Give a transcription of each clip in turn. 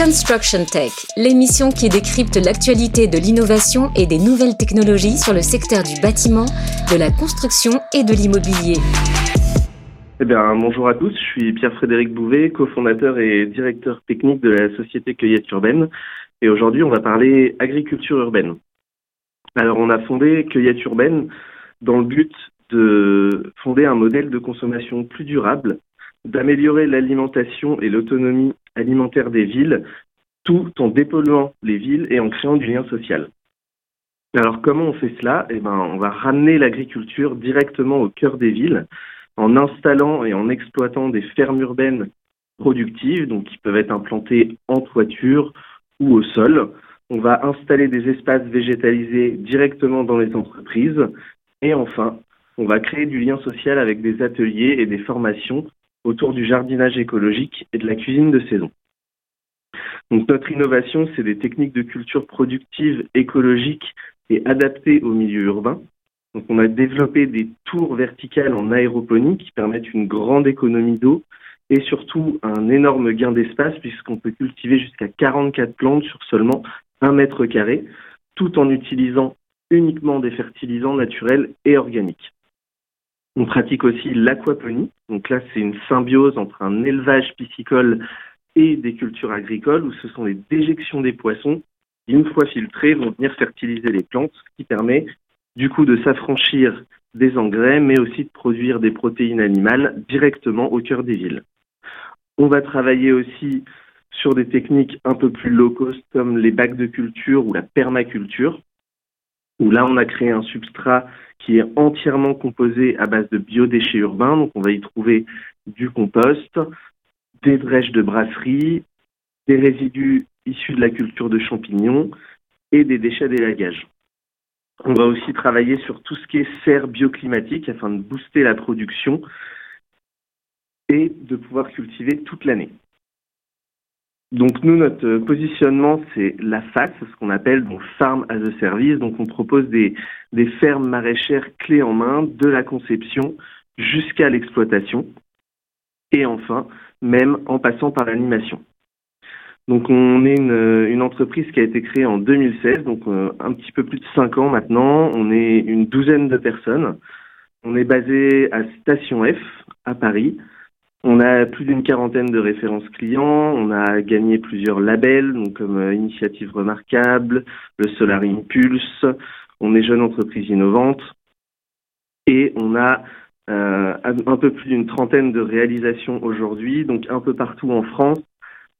Construction Tech, l'émission qui décrypte l'actualité de l'innovation et des nouvelles technologies sur le secteur du bâtiment, de la construction et de l'immobilier. Eh bien, bonjour à tous, je suis Pierre-Frédéric Bouvet, cofondateur et directeur technique de la société Cueillette Urbaine. Et aujourd'hui, on va parler agriculture urbaine. Alors, on a fondé Cueillette Urbaine dans le but de fonder un modèle de consommation plus durable, d'améliorer l'alimentation et l'autonomie alimentaire des villes, tout en dépolluant les villes et en créant du lien social. Alors comment on fait cela? Eh ben, on va ramener l'agriculture directement au cœur des villes en installant et en exploitant des fermes urbaines productives, donc qui peuvent être implantées en toiture ou au sol. On va installer des espaces végétalisés directement dans les entreprises. Et enfin, on va créer du lien social avec des ateliers et des formations autour du jardinage écologique et de la cuisine de saison. Donc notre innovation, c'est des techniques de culture productive, écologique et adaptées au milieu urbain. Donc on a développé des tours verticales en aéroponie qui permettent une grande économie d'eau et surtout un énorme gain d'espace puisqu'on peut cultiver jusqu'à 44 plantes sur seulement un mètre carré, tout en utilisant uniquement des fertilisants naturels et organiques. On pratique aussi l'aquaponie. Donc là, c'est une symbiose entre un élevage piscicole et des cultures agricoles où ce sont les déjections des poissons qui, une fois filtrées, vont venir fertiliser les plantes, ce qui permet du coup de s'affranchir des engrais, mais aussi de produire des protéines animales directement au cœur des villes. On va travailler aussi sur des techniques un peu plus low cost comme les bacs de culture ou la permaculture, où là on a créé un substrat qui est entièrement composé à base de biodéchets urbains. Donc on va y trouver du compost, des drèches de brasserie, des résidus issus de la culture de champignons et des déchets d'élagage. On va aussi travailler sur tout ce qui est serre bioclimatique afin de booster la production et de pouvoir cultiver toute l'année. Donc nous, notre positionnement, c'est la FAS, ce qu'on appelle donc Farm as a Service. Donc on propose des, des fermes maraîchères clés en main de la conception jusqu'à l'exploitation. Et enfin, même en passant par l'animation. Donc on est une, une, entreprise qui a été créée en 2016, donc euh, un petit peu plus de cinq ans maintenant. On est une douzaine de personnes. On est basé à Station F à Paris. On a plus d'une quarantaine de références clients, on a gagné plusieurs labels, donc comme euh, Initiative Remarquable, le Solar Impulse, on est jeune entreprise innovante et on a euh, un peu plus d'une trentaine de réalisations aujourd'hui, donc un peu partout en France,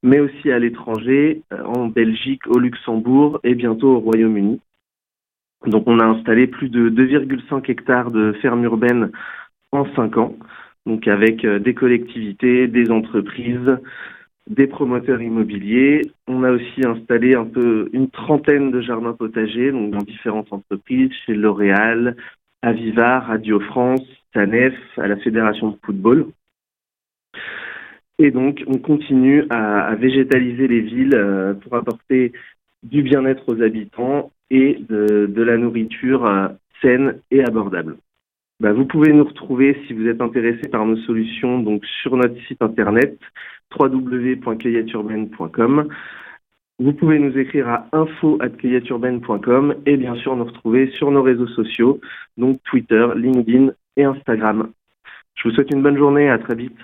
mais aussi à l'étranger, euh, en Belgique, au Luxembourg et bientôt au Royaume-Uni. Donc on a installé plus de 2,5 hectares de fermes urbaines en cinq ans donc avec euh, des collectivités, des entreprises, des promoteurs immobiliers. On a aussi installé un peu une trentaine de jardins potagers, donc dans différentes entreprises, chez L'Oréal, Aviva, Radio France, TANEF, à la Fédération de football. Et donc, on continue à, végétaliser les villes euh, pour apporter du bien-être aux habitants et de la nourriture euh, saine et abordable. Bah, vous pouvez nous retrouver si vous êtes intéressé par nos solutions donc sur notre site internet www.cueilleturbaine.com. Vous pouvez nous écrire à info@cueilleturbaine.com et bien sûr nous retrouver sur nos réseaux sociaux, donc Twitter, LinkedIn et Instagram. Je vous souhaite une bonne journée, à très vite.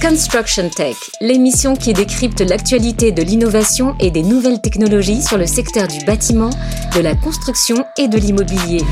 Construction Tech, l'émission qui décrypte l'actualité de l'innovation et des nouvelles technologies sur le secteur du bâtiment, de la construction et de l'immobilier.